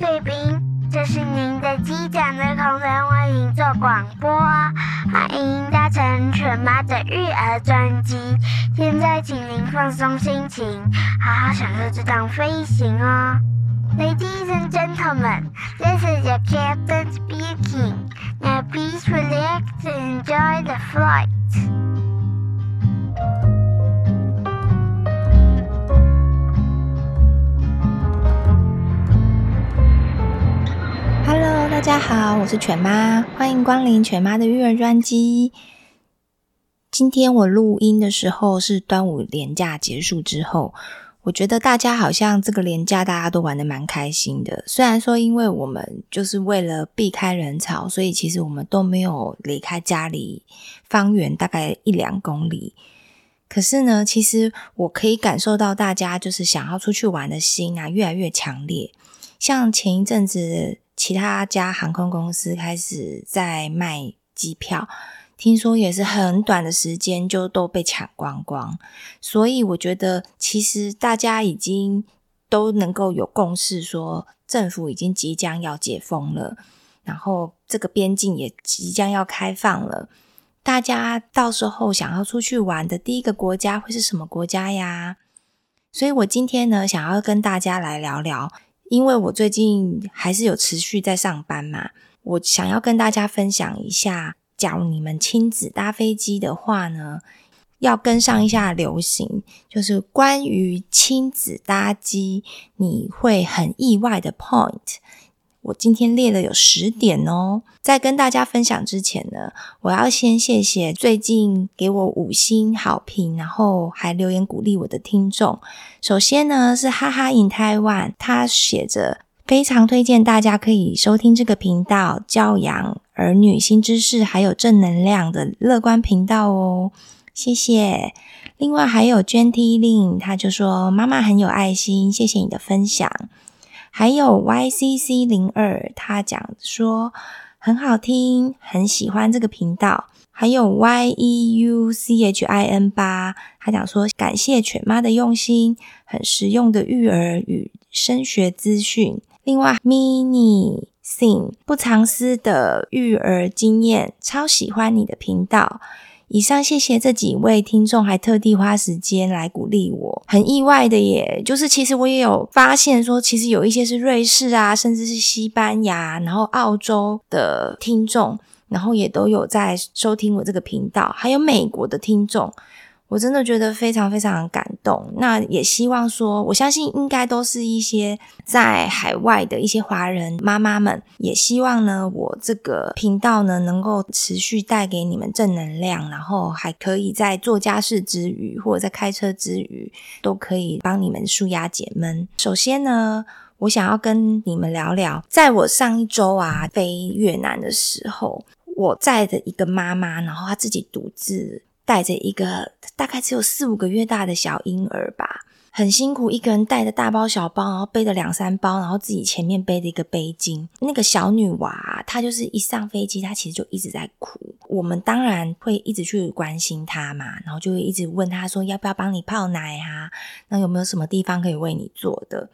贵宾，这是您的机长的空中为您做广播，欢迎搭乘犬妈的育儿专机。现在请您放松心情，好好享受这趟飞行哦。Ladies and gentlemen, this is your captain speaking. Now please relax and enjoy the flight. 大家好，我是犬妈，欢迎光临犬妈的育儿专机。今天我录音的时候是端午连假结束之后。我觉得大家好像这个连假大家都玩得蛮开心的。虽然说，因为我们就是为了避开人潮，所以其实我们都没有离开家里方圆大概一两公里。可是呢，其实我可以感受到大家就是想要出去玩的心啊，越来越强烈。像前一阵子，其他家航空公司开始在卖机票。听说也是很短的时间就都被抢光光，所以我觉得其实大家已经都能够有共识，说政府已经即将要解封了，然后这个边境也即将要开放了。大家到时候想要出去玩的第一个国家会是什么国家呀？所以我今天呢，想要跟大家来聊聊，因为我最近还是有持续在上班嘛，我想要跟大家分享一下。假如你们亲子搭飞机的话呢，要跟上一下流行，就是关于亲子搭机你会很意外的 point。我今天列了有十点哦。在跟大家分享之前呢，我要先谢谢最近给我五星好评，然后还留言鼓励我的听众。首先呢是哈哈 in Taiwan，他写着。非常推荐大家可以收听这个频道，教养儿女新知识，还有正能量的乐观频道哦，谢谢。另外还有 Genty Lin，他就说妈妈很有爱心，谢谢你的分享。还有 YCC 零二，他讲说很好听，很喜欢这个频道。还有 YEUCHIN 八，他讲说感谢犬妈的用心，很实用的育儿与升学资讯。另外，Mini Sing 不藏私的育儿经验，超喜欢你的频道。以上谢谢这几位听众，还特地花时间来鼓励我，很意外的耶。就是其实我也有发现说，其实有一些是瑞士啊，甚至是西班牙，然后澳洲的听众，然后也都有在收听我这个频道，还有美国的听众。我真的觉得非常非常感动，那也希望说，我相信应该都是一些在海外的一些华人妈妈们，也希望呢，我这个频道呢能够持续带给你们正能量，然后还可以在做家事之余，或者在开车之余，都可以帮你们舒压解闷。首先呢，我想要跟你们聊聊，在我上一周啊飞越南的时候，我载的一个妈妈，然后她自己独自。带着一个大概只有四五个月大的小婴儿吧，很辛苦，一个人带着大包小包，然后背着两三包，然后自己前面背着一个背巾。那个小女娃，她就是一上飞机，她其实就一直在哭。我们当然会一直去关心她嘛，然后就会一直问她说要不要帮你泡奶啊？那有没有什么地方可以为你做的？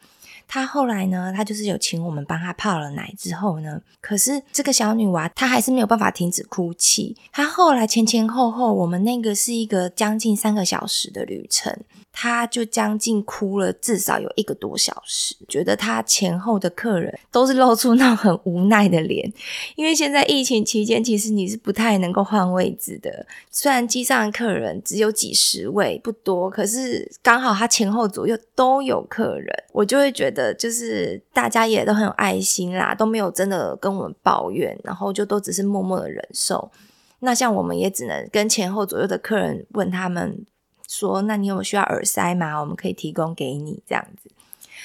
她后来呢，她就是有请我们帮她泡了奶之后呢，可是这个小女娃她还是没有办法停止哭泣。她后来前前后后，我们那个是一个将近三个小时的旅程。他就将近哭了，至少有一个多小时。觉得他前后的客人都是露出那种很无奈的脸，因为现在疫情期间，其实你是不太能够换位置的。虽然机上的客人只有几十位，不多，可是刚好他前后左右都有客人，我就会觉得就是大家也都很有爱心啦，都没有真的跟我们抱怨，然后就都只是默默的忍受。那像我们也只能跟前后左右的客人问他们。说，那你有需要耳塞吗？我们可以提供给你这样子。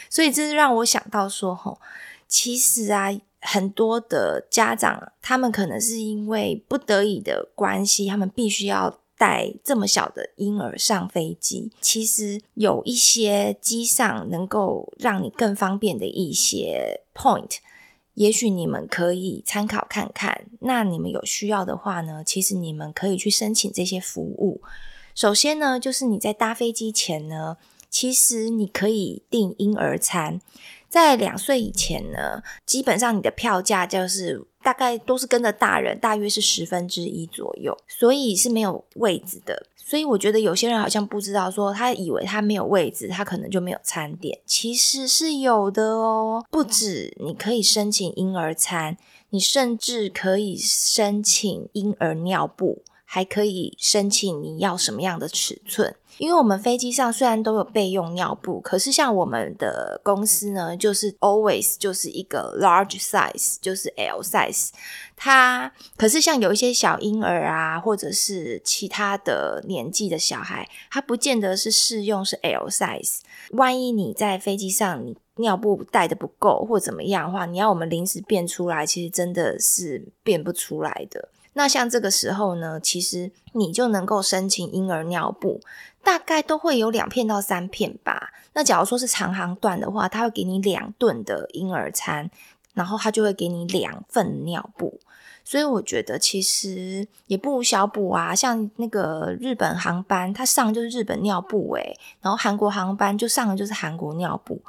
所以这是让我想到说，吼，其实啊，很多的家长，他们可能是因为不得已的关系，他们必须要带这么小的婴儿上飞机。其实有一些机上能够让你更方便的一些 point，也许你们可以参考看看。那你们有需要的话呢，其实你们可以去申请这些服务。首先呢，就是你在搭飞机前呢，其实你可以订婴儿餐。在两岁以前呢，基本上你的票价就是大概都是跟着大人，大约是十分之一左右，所以是没有位置的。所以我觉得有些人好像不知道，说他以为他没有位置，他可能就没有餐点，其实是有的哦。不止你可以申请婴儿餐，你甚至可以申请婴儿尿布，还可以申请你要什么样的尺寸。因为我们飞机上虽然都有备用尿布，可是像我们的公司呢，就是 always 就是一个 large size，就是 L size。它可是像有一些小婴儿啊，或者是其他的年纪的小孩，它不见得是适用是 L size。万一你在飞机上你尿布带的不够或怎么样的话，你要我们临时变出来，其实真的是变不出来的。那像这个时候呢，其实你就能够申请婴儿尿布，大概都会有两片到三片吧。那假如说是长航段的话，他会给你两顿的婴儿餐，然后他就会给你两份尿布。所以我觉得其实也不小补啊。像那个日本航班，他上就是日本尿布诶，然后韩国航班就上的就是韩国尿布。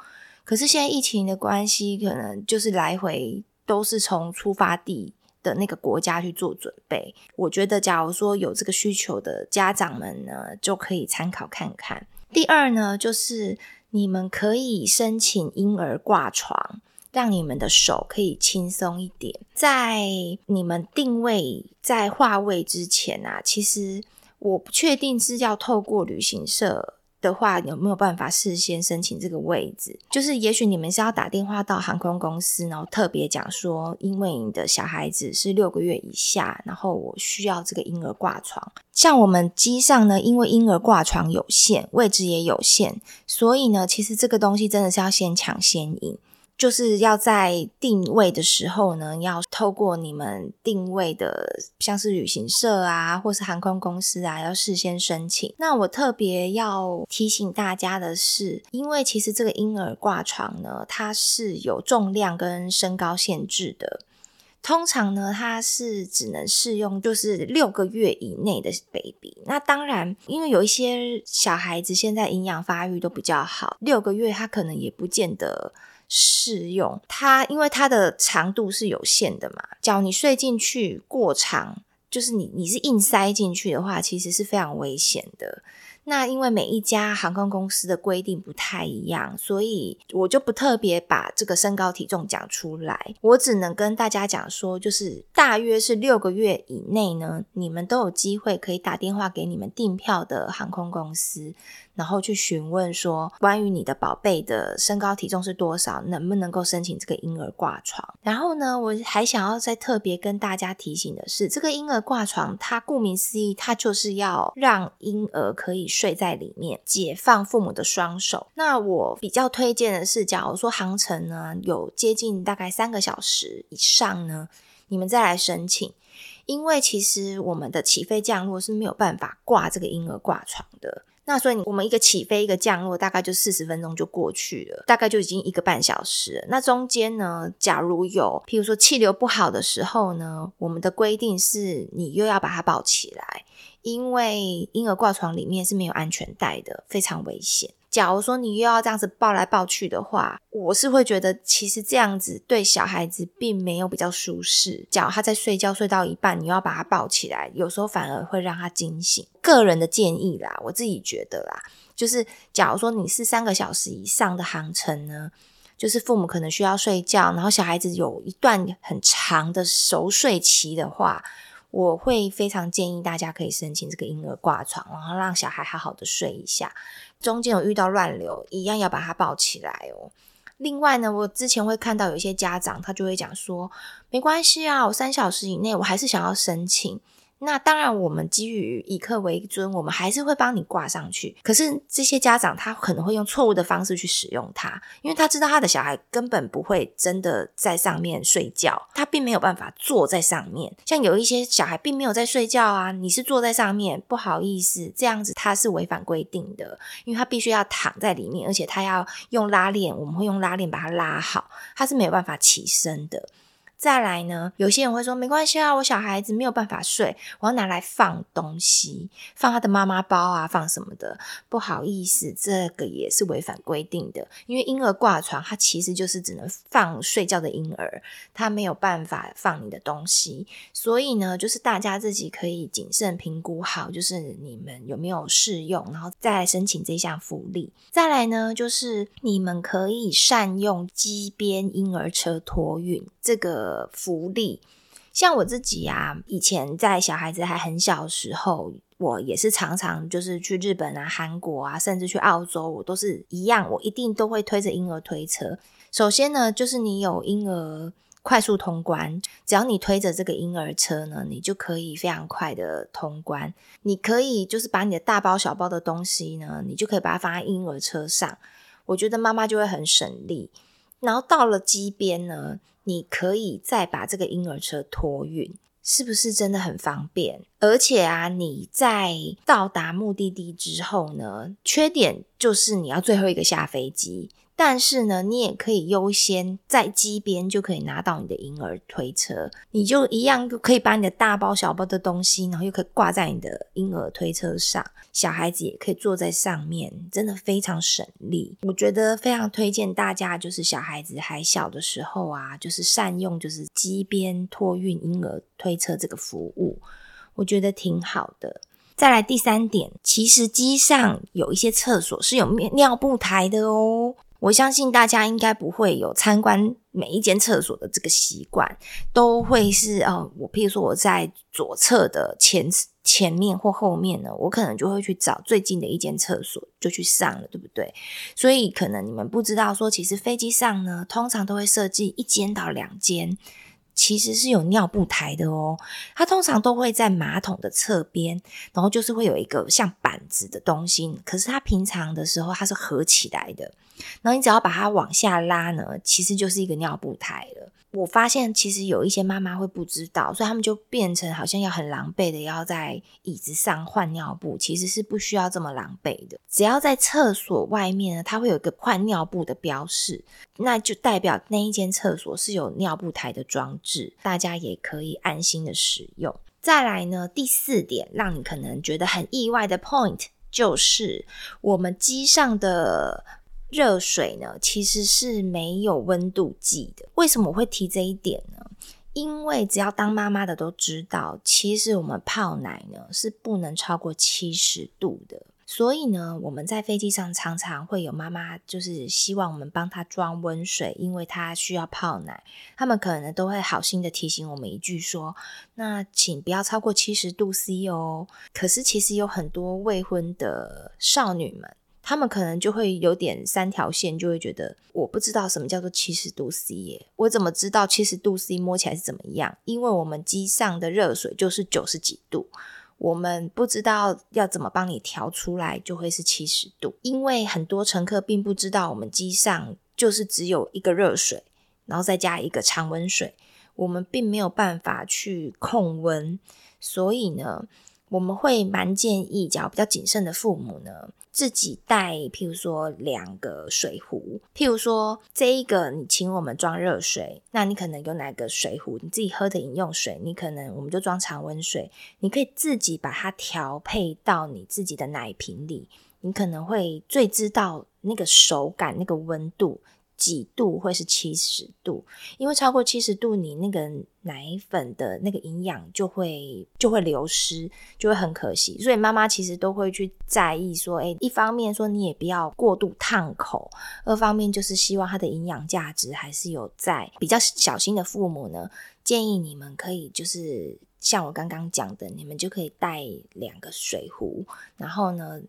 可是现在疫情的关系，可能就是来回都是从出发地的那个国家去做准备，我觉得假如说有这个需求的家长们呢，就可以参考看看。第二呢，就是你们可以申请婴儿挂床，让你们的手可以轻松一点。在你们定位在划位之前啊，其实我不确定是要透过旅行社。的话，有没有办法事先申请这个位置？就是也许你们是要打电话到航空公司，然后特别讲说，因为你的小孩子是六个月以下，然后我需要这个婴儿挂床。像我们机上呢，因为婴儿挂床有限，位置也有限，所以呢，其实这个东西真的是要先抢先赢。就是要在定位的时候呢，要透过你们定位的，像是旅行社啊，或是航空公司啊，要事先申请。那我特别要提醒大家的是，因为其实这个婴儿挂床呢，它是有重量跟身高限制的。通常呢，它是只能适用就是六个月以内的 baby。那当然，因为有一些小孩子现在营养发育都比较好，六个月他可能也不见得。适用它，因为它的长度是有限的嘛。脚你睡进去过长，就是你你是硬塞进去的话，其实是非常危险的。那因为每一家航空公司的规定不太一样，所以我就不特别把这个身高体重讲出来。我只能跟大家讲说，就是大约是六个月以内呢，你们都有机会可以打电话给你们订票的航空公司。然后去询问说，关于你的宝贝的身高体重是多少，能不能够申请这个婴儿挂床？然后呢，我还想要再特别跟大家提醒的是，这个婴儿挂床，它顾名思义，它就是要让婴儿可以睡在里面，解放父母的双手。那我比较推荐的是，假如说航程呢有接近大概三个小时以上呢，你们再来申请，因为其实我们的起飞降落是没有办法挂这个婴儿挂床的。那所以我们一个起飞一个降落大概就四十分钟就过去了，大概就已经一个半小时。那中间呢，假如有譬如说气流不好的时候呢，我们的规定是你又要把它抱起来，因为婴儿挂床里面是没有安全带的，非常危险。假如说你又要这样子抱来抱去的话，我是会觉得其实这样子对小孩子并没有比较舒适。假如他在睡觉睡到一半，你又要把他抱起来，有时候反而会让他惊醒。个人的建议啦，我自己觉得啦，就是假如说你是三个小时以上的航程呢，就是父母可能需要睡觉，然后小孩子有一段很长的熟睡期的话，我会非常建议大家可以申请这个婴儿挂床，然后让小孩好好的睡一下。中间有遇到乱流，一样要把他抱起来哦。另外呢，我之前会看到有一些家长，他就会讲说，没关系啊，我三小时以内，我还是想要申请。那当然，我们基于以客为尊，我们还是会帮你挂上去。可是这些家长他可能会用错误的方式去使用它，因为他知道他的小孩根本不会真的在上面睡觉，他并没有办法坐在上面。像有一些小孩并没有在睡觉啊，你是坐在上面，不好意思，这样子他是违反规定的，因为他必须要躺在里面，而且他要用拉链，我们会用拉链把他拉好，他是没有办法起身的。再来呢，有些人会说没关系啊，我小孩子没有办法睡，我要拿来放东西，放他的妈妈包啊，放什么的。不好意思，这个也是违反规定的，因为婴儿挂床，它其实就是只能放睡觉的婴儿，它没有办法放你的东西。所以呢，就是大家自己可以谨慎评估好，就是你们有没有适用，然后再来申请这项福利。再来呢，就是你们可以善用机边婴儿车托运这个。福利，像我自己啊，以前在小孩子还很小的时候，我也是常常就是去日本啊、韩国啊，甚至去澳洲，我都是一样，我一定都会推着婴儿推车。首先呢，就是你有婴儿快速通关，只要你推着这个婴儿车呢，你就可以非常快的通关。你可以就是把你的大包小包的东西呢，你就可以把它放在婴儿车上，我觉得妈妈就会很省力。然后到了机边呢，你可以再把这个婴儿车托运，是不是真的很方便？而且啊，你在到达目的地之后呢，缺点就是你要最后一个下飞机。但是呢，你也可以优先在机边就可以拿到你的婴儿推车，你就一样可以把你的大包小包的东西，然后又可以挂在你的婴儿推车上，小孩子也可以坐在上面，真的非常省力。我觉得非常推荐大家，就是小孩子还小的时候啊，就是善用就是机边托运婴儿推车这个服务，我觉得挺好的。再来第三点，其实机上有一些厕所是有尿布台的哦。我相信大家应该不会有参观每一间厕所的这个习惯，都会是哦，我譬如说我在左侧的前前面或后面呢，我可能就会去找最近的一间厕所就去上了，对不对？所以可能你们不知道说，其实飞机上呢，通常都会设计一间到两间。其实是有尿布台的哦，它通常都会在马桶的侧边，然后就是会有一个像板子的东西，可是它平常的时候它是合起来的，然后你只要把它往下拉呢，其实就是一个尿布台了。我发现其实有一些妈妈会不知道，所以他们就变成好像要很狼狈的要在椅子上换尿布，其实是不需要这么狼狈的。只要在厕所外面呢，它会有一个换尿布的标示，那就代表那一间厕所是有尿布台的装置，大家也可以安心的使用。再来呢，第四点让你可能觉得很意外的 point 就是我们机上的。热水呢，其实是没有温度计的。为什么我会提这一点呢？因为只要当妈妈的都知道，其实我们泡奶呢是不能超过七十度的。所以呢，我们在飞机上常常会有妈妈就是希望我们帮她装温水，因为她需要泡奶。他们可能都会好心的提醒我们一句说：“那请不要超过七十度 C 哦。”可是其实有很多未婚的少女们。他们可能就会有点三条线，就会觉得我不知道什么叫做七十度 C 耶，我怎么知道七十度 C 摸起来是怎么样？因为我们机上的热水就是九十几度，我们不知道要怎么帮你调出来，就会是七十度。因为很多乘客并不知道我们机上就是只有一个热水，然后再加一个常温水，我们并没有办法去控温，所以呢。我们会蛮建议，假如比较谨慎的父母呢，自己带，譬如说两个水壶，譬如说这一个你请我们装热水，那你可能有哪个水壶，你自己喝的饮用水，你可能我们就装常温水，你可以自己把它调配到你自己的奶瓶里，你可能会最知道那个手感，那个温度。几度会是七十度，因为超过七十度，你那个奶粉的那个营养就会就会流失，就会很可惜。所以妈妈其实都会去在意说，诶，一方面说你也不要过度烫口，二方面就是希望它的营养价值还是有在。比较小心的父母呢，建议你们可以就是像我刚刚讲的，你们就可以带两个水壶，然后呢。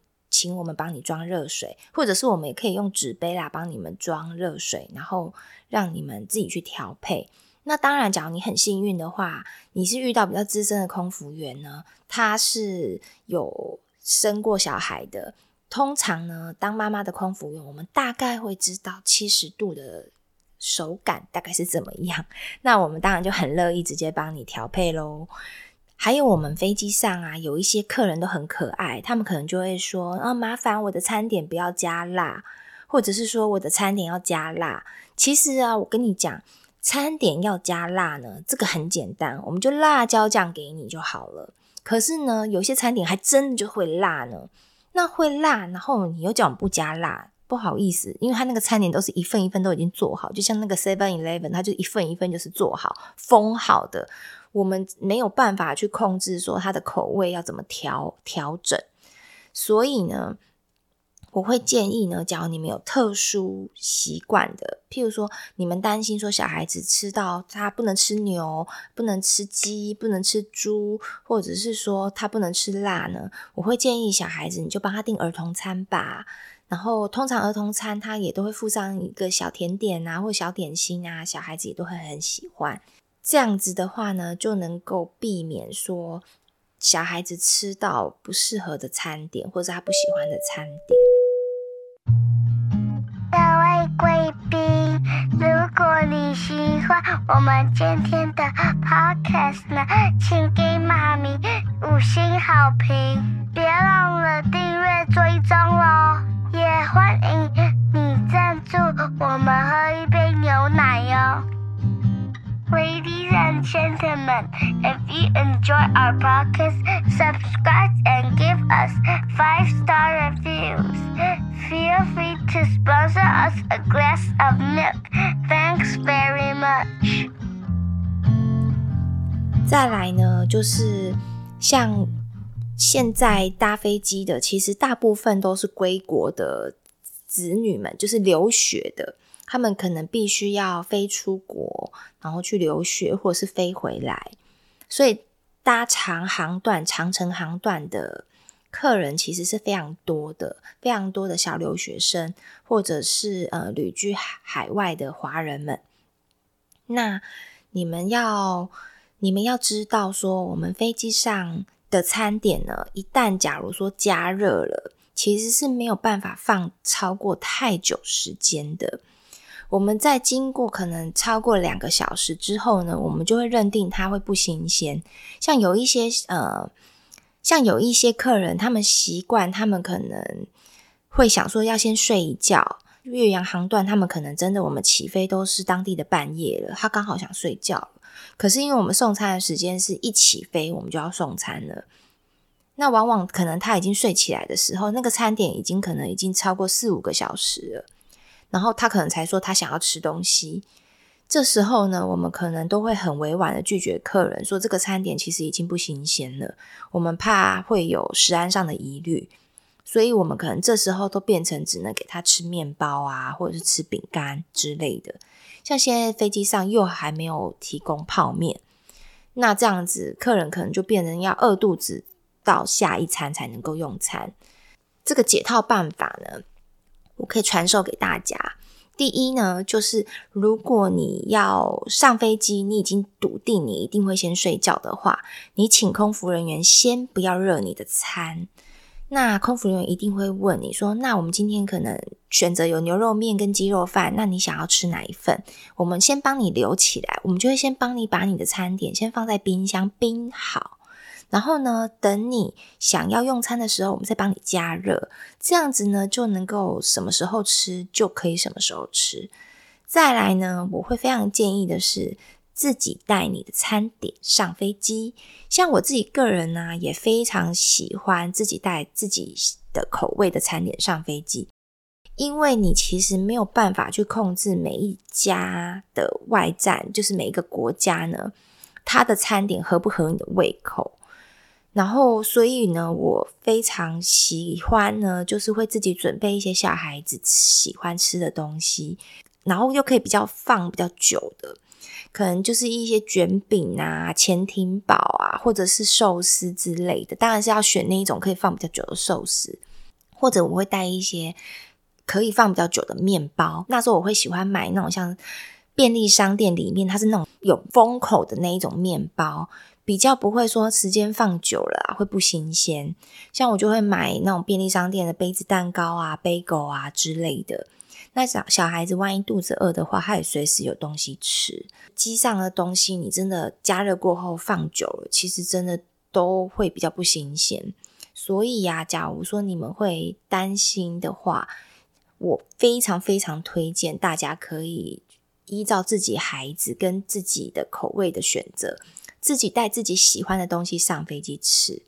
请我们帮你装热水，或者是我们也可以用纸杯啦，帮你们装热水，然后让你们自己去调配。那当然，假如你很幸运的话，你是遇到比较资深的空服员呢，他是有生过小孩的。通常呢，当妈妈的空服员，我们大概会知道七十度的手感大概是怎么样。那我们当然就很乐意直接帮你调配喽。还有我们飞机上啊，有一些客人都很可爱，他们可能就会说：“啊，麻烦我的餐点不要加辣，或者是说我的餐点要加辣。”其实啊，我跟你讲，餐点要加辣呢，这个很简单，我们就辣椒酱给你就好了。可是呢，有些餐点还真的就会辣呢。那会辣，然后你又叫我不加辣，不好意思，因为他那个餐点都是一份一份都已经做好，就像那个 Seven Eleven，他就一份一份就是做好封好的，我们没有办法去控制说它的口味要怎么调调整，所以呢。我会建议呢，假如你们有特殊习惯的，譬如说你们担心说小孩子吃到他不能吃牛、不能吃鸡、不能吃猪，或者是说他不能吃辣呢，我会建议小孩子你就帮他订儿童餐吧。然后通常儿童餐他也都会附上一个小甜点啊，或小点心啊，小孩子也都会很喜欢。这样子的话呢，就能够避免说小孩子吃到不适合的餐点，或者他不喜欢的餐点。各位贵宾，如果你喜欢我们今天的 podcast 呢，请给妈咪五星好评，别忘了订阅追踪哦，也欢迎你赞助我们喝一杯牛奶哟。Ladies and gentlemen, if you enjoy our podcast, subscribe and give us five star reviews. Feel free to sponsor us a glass of milk. Thanks very much. 再来呢，就是像现在搭飞机的，其实大部分都是归国的子女们，就是留学的。他们可能必须要飞出国，然后去留学，或者是飞回来，所以搭长航段、长程航段的客人其实是非常多的，非常多的小留学生，或者是呃旅居海外的华人们。那你们要，你们要知道说，我们飞机上的餐点呢，一旦假如说加热了，其实是没有办法放超过太久时间的。我们在经过可能超过两个小时之后呢，我们就会认定它会不新鲜。像有一些呃，像有一些客人，他们习惯，他们可能会想说要先睡一觉。岳阳航段，他们可能真的我们起飞都是当地的半夜了，他刚好想睡觉。可是因为我们送餐的时间是一起飞，我们就要送餐了。那往往可能他已经睡起来的时候，那个餐点已经可能已经超过四五个小时了。然后他可能才说他想要吃东西，这时候呢，我们可能都会很委婉的拒绝客人，说这个餐点其实已经不新鲜了，我们怕会有食安上的疑虑，所以我们可能这时候都变成只能给他吃面包啊，或者是吃饼干之类的。像现在飞机上又还没有提供泡面，那这样子客人可能就变成要饿肚子到下一餐才能够用餐。这个解套办法呢，我可以传授给大家。第一呢，就是如果你要上飞机，你已经笃定你一定会先睡觉的话，你请空服人员先不要热你的餐。那空服人员一定会问你说：“那我们今天可能选择有牛肉面跟鸡肉饭，那你想要吃哪一份？我们先帮你留起来，我们就会先帮你把你的餐点先放在冰箱冰好。”然后呢，等你想要用餐的时候，我们再帮你加热，这样子呢就能够什么时候吃就可以什么时候吃。再来呢，我会非常建议的是自己带你的餐点上飞机。像我自己个人呢，也非常喜欢自己带自己的口味的餐点上飞机，因为你其实没有办法去控制每一家的外站，就是每一个国家呢，它的餐点合不合你的胃口。然后，所以呢，我非常喜欢呢，就是会自己准备一些小孩子喜欢吃的东西，然后又可以比较放比较久的，可能就是一些卷饼啊、潜艇堡啊，或者是寿司之类的。当然是要选那一种可以放比较久的寿司，或者我会带一些可以放比较久的面包。那时候我会喜欢买那种像便利商店里面它是那种有封口的那一种面包。比较不会说时间放久了啊，会不新鲜。像我就会买那种便利商店的杯子蛋糕啊、bagel 啊之类的。那小小孩子万一肚子饿的话，他也随时有东西吃。机上的东西你真的加热过后放久了，其实真的都会比较不新鲜。所以呀，假如说你们会担心的话，我非常非常推荐大家可以依照自己孩子跟自己的口味的选择，自己带自己喜欢的东西上飞机吃。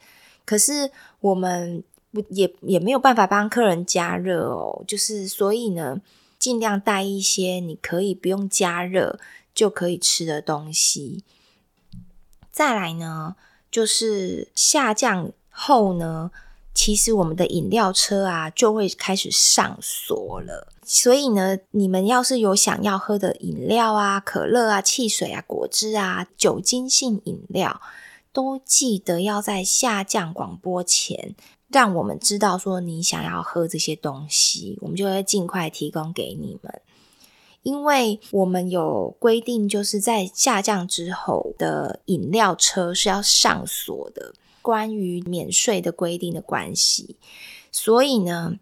可是我们也也没有办法帮客人加热哦，就是所以呢，尽量带一些你可以不用加热就可以吃的东西。再来呢，就是下降后呢，其实我们的饮料车啊就会开始上锁了。所以呢，你们要是有想要喝的饮料啊、可乐啊、汽水啊、果汁啊、酒精性饮料，都记得要在下降广播前，让我们知道说你想要喝这些东西，我们就会尽快提供给你们。因为我们有规定，就是在下降之后的饮料车是要上锁的，关于免税的规定的关系，所以呢，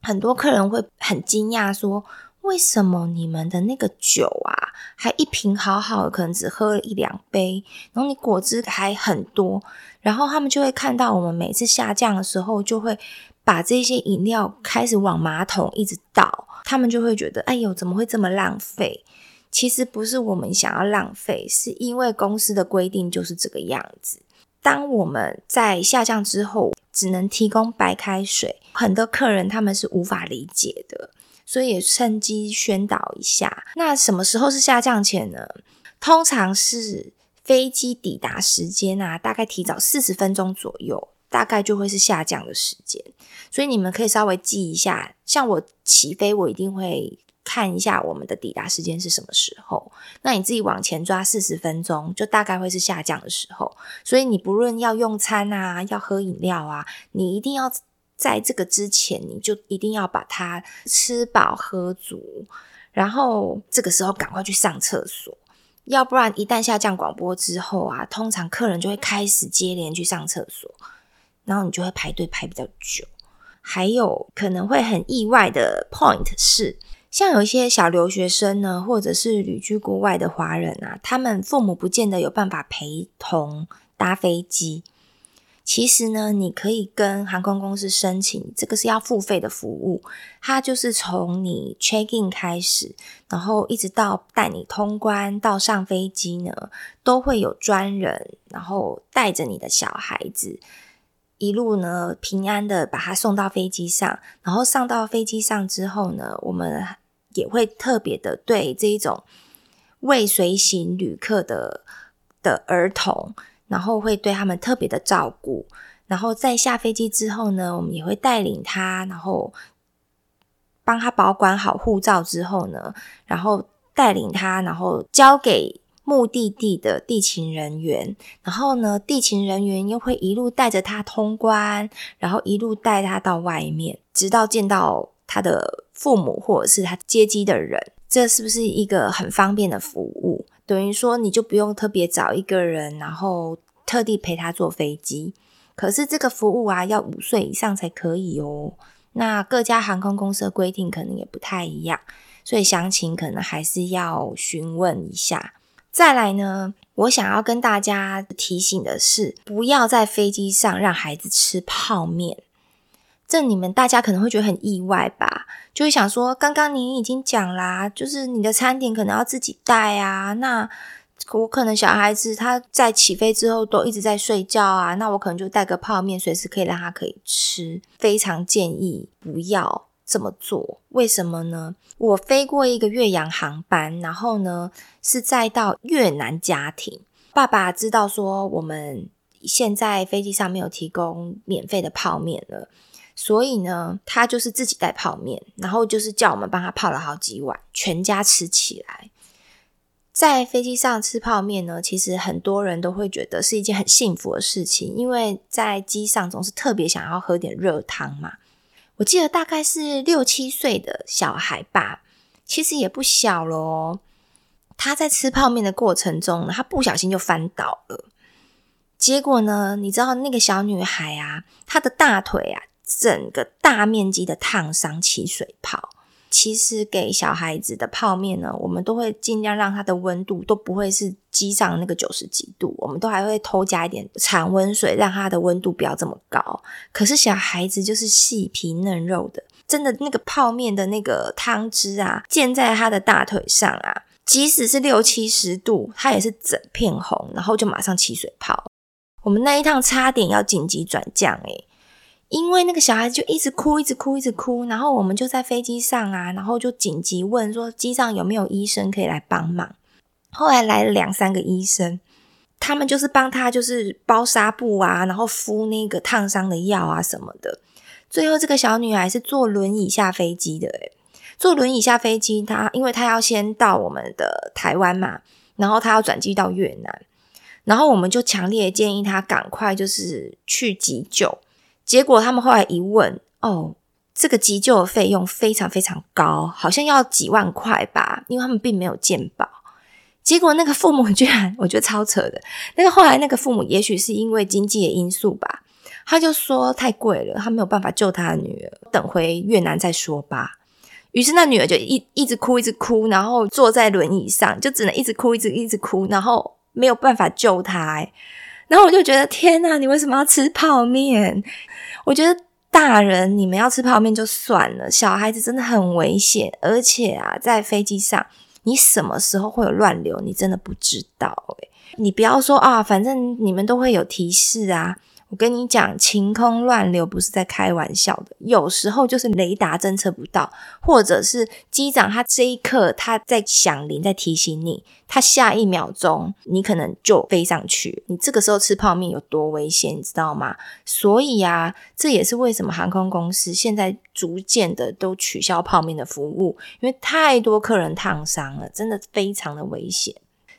很多客人会很惊讶说，为什么你们的那个酒啊，还一瓶好好的，可能只喝了一两杯，然后你果汁还很多，然后他们就会看到我们每次下降的时候，就会把这些饮料开始往马桶一直倒。他们就会觉得，哎呦，怎么会这么浪费？其实不是我们想要浪费，是因为公司的规定就是这个样子。当我们在下降之后，只能提供白开水，很多客人他们是无法理解的，所以也趁机宣导一下。那什么时候是下降前呢？通常是飞机抵达时间啊，大概提早四十分钟左右。大概就会是下降的时间，所以你们可以稍微记一下。像我起飞，我一定会看一下我们的抵达时间是什么时候。那你自己往前抓四十分钟，就大概会是下降的时候。所以你不论要用餐啊，要喝饮料啊，你一定要在这个之前，你就一定要把它吃饱喝足，然后这个时候赶快去上厕所，要不然一旦下降广播之后啊，通常客人就会开始接连去上厕所。然后你就会排队排比较久，还有可能会很意外的 point 是，像有一些小留学生呢，或者是旅居国外的华人啊，他们父母不见得有办法陪同搭飞机。其实呢，你可以跟航空公司申请，这个是要付费的服务，它就是从你 check in 开始，然后一直到带你通关到上飞机呢，都会有专人，然后带着你的小孩子。一路呢，平安的把他送到飞机上，然后上到飞机上之后呢，我们也会特别的对这一种未随行旅客的的儿童，然后会对他们特别的照顾。然后在下飞机之后呢，我们也会带领他，然后帮他保管好护照之后呢，然后带领他，然后交给。目的地的地勤人员，然后呢，地勤人员又会一路带着他通关，然后一路带他到外面，直到见到他的父母或者是他接机的人。这是不是一个很方便的服务？等于说你就不用特别找一个人，然后特地陪他坐飞机。可是这个服务啊，要五岁以上才可以哦。那各家航空公司的规定可能也不太一样，所以详情可能还是要询问一下。再来呢，我想要跟大家提醒的是，不要在飞机上让孩子吃泡面。这你们大家可能会觉得很意外吧？就会想说，刚刚您已经讲啦，就是你的餐点可能要自己带啊。那我可能小孩子他在起飞之后都一直在睡觉啊，那我可能就带个泡面，随时可以让他可以吃。非常建议不要。这么做，为什么呢？我飞过一个岳阳航班，然后呢是再到越南家庭。爸爸知道说我们现在飞机上没有提供免费的泡面了，所以呢他就是自己带泡面，然后就是叫我们帮他泡了好几碗，全家吃起来。在飞机上吃泡面呢，其实很多人都会觉得是一件很幸福的事情，因为在机上总是特别想要喝点热汤嘛。我记得大概是六七岁的小孩吧，其实也不小咯。他在吃泡面的过程中，他不小心就翻倒了。结果呢，你知道那个小女孩啊，她的大腿啊，整个大面积的烫伤起水泡。其实给小孩子的泡面呢，我们都会尽量让它的温度都不会是机上那个九十几度，我们都还会偷加一点常温水，让它的温度不要这么高。可是小孩子就是细皮嫩肉的，真的那个泡面的那个汤汁啊，溅在他的大腿上啊，即使是六七十度，它也是整片红，然后就马上起水泡。我们那一趟差点要紧急转降诶，因为那个小孩子就一直哭，一直哭，一直哭。然后我们就在飞机上啊，然后就紧急问说机上有没有医生可以来帮忙。后来来了两三个医生，他们就是帮他就是包纱布啊，然后敷那个烫伤的药啊什么的。最后这个小女孩是坐轮椅下飞机的，诶，坐轮椅下飞机，她因为她要先到我们的台湾嘛，然后她要转机到越南，然后我们就强烈建议她赶快就是去急救。结果他们后来一问，哦，这个急救的费用非常非常高，好像要几万块吧，因为他们并没有健保。结果那个父母居然，我觉得超扯的，那个后来那个父母也许是因为经济的因素吧。他就说太贵了，他没有办法救他的女儿，等回越南再说吧。于是那女儿就一一直哭，一直哭，然后坐在轮椅上，就只能一直哭，一直一直哭，然后没有办法救他。然后我就觉得天呐，你为什么要吃泡面？我觉得大人你们要吃泡面就算了，小孩子真的很危险，而且啊，在飞机上你什么时候会有乱流，你真的不知道。诶，你不要说啊，反正你们都会有提示啊。我跟你讲，晴空乱流不是在开玩笑的，有时候就是雷达侦测不到，或者是机长他这一刻他在响铃，在提醒你，他下一秒钟你可能就飞上去，你这个时候吃泡面有多危险，你知道吗？所以啊，这也是为什么航空公司现在逐渐的都取消泡面的服务，因为太多客人烫伤了，真的非常的危险。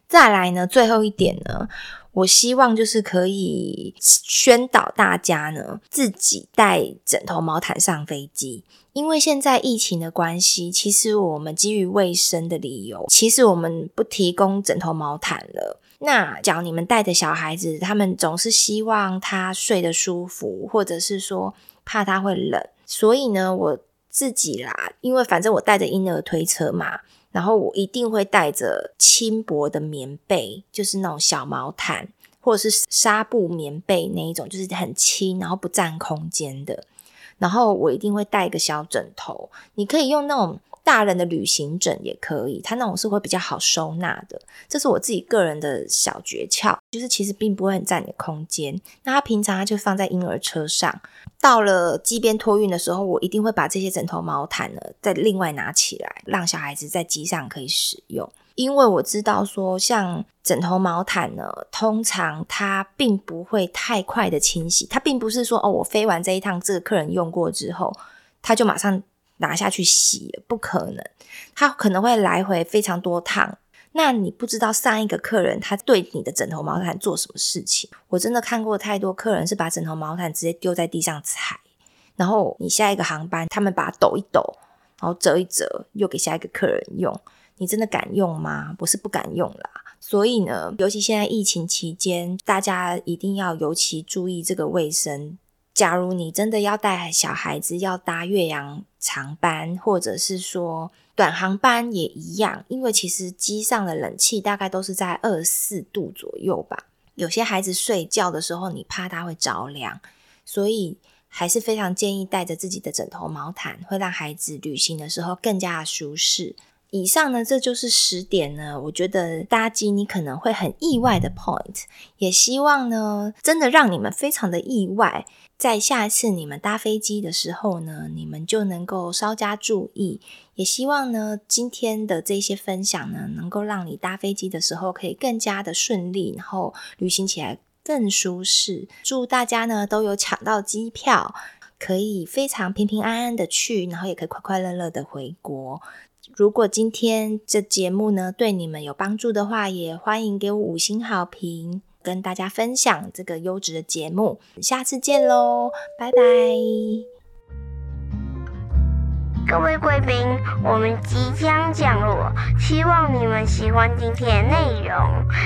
再来呢，最后一点呢。我希望就是可以宣导大家呢，自己带枕头毛毯上飞机，因为现在疫情的关系，其实我们基于卫生的理由，其实我们不提供枕头毛毯了。那讲你们带的小孩子，他们总是希望他睡得舒服，或者是说怕他会冷，所以呢，我自己啦，因为反正我带着婴儿推车嘛。然后我一定会带着轻薄的棉被，就是那种小毛毯，或者是纱布棉被那一种，就是很轻，然后不占空间的。然后我一定会带一个小枕头，你可以用那种。大人的旅行枕也可以，它那种是会比较好收纳的。这是我自己个人的小诀窍，就是其实并不会很占你的空间。那它平常它就放在婴儿车上，到了机边托运的时候，我一定会把这些枕头毛毯呢再另外拿起来，让小孩子在机上可以使用。因为我知道说，像枕头毛毯呢，通常它并不会太快的清洗，它并不是说哦，我飞完这一趟，这个客人用过之后，他就马上。拿下去洗，不可能，他可能会来回非常多趟。那你不知道上一个客人他对你的枕头毛毯做什么事情？我真的看过太多客人是把枕头毛毯直接丢在地上踩，然后你下一个航班他们把它抖一抖，然后折一折，又给下一个客人用。你真的敢用吗？不是不敢用啦。所以呢，尤其现在疫情期间，大家一定要尤其注意这个卫生。假如你真的要带小孩子要搭岳阳长班，或者是说短航班也一样，因为其实机上的冷气大概都是在二四度左右吧。有些孩子睡觉的时候，你怕他会着凉，所以还是非常建议带着自己的枕头毛毯，会让孩子旅行的时候更加舒适。以上呢，这就是十点呢，我觉得搭机你可能会很意外的 point，也希望呢，真的让你们非常的意外，在下一次你们搭飞机的时候呢，你们就能够稍加注意。也希望呢，今天的这些分享呢，能够让你搭飞机的时候可以更加的顺利，然后旅行起来更舒适。祝大家呢都有抢到机票，可以非常平平安安的去，然后也可以快快乐乐的回国。如果今天这节目呢对你们有帮助的话，也欢迎给我五星好评，跟大家分享这个优质的节目。下次见喽，拜拜！各位贵宾，我们即将降落，希望你们喜欢今天的内容，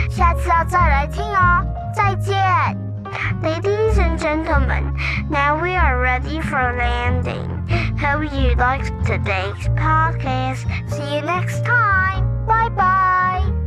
下次要再来听哦。再见。Ladies and gentlemen, now we are ready for landing. Hope you liked today's podcast. See you next time. Bye bye.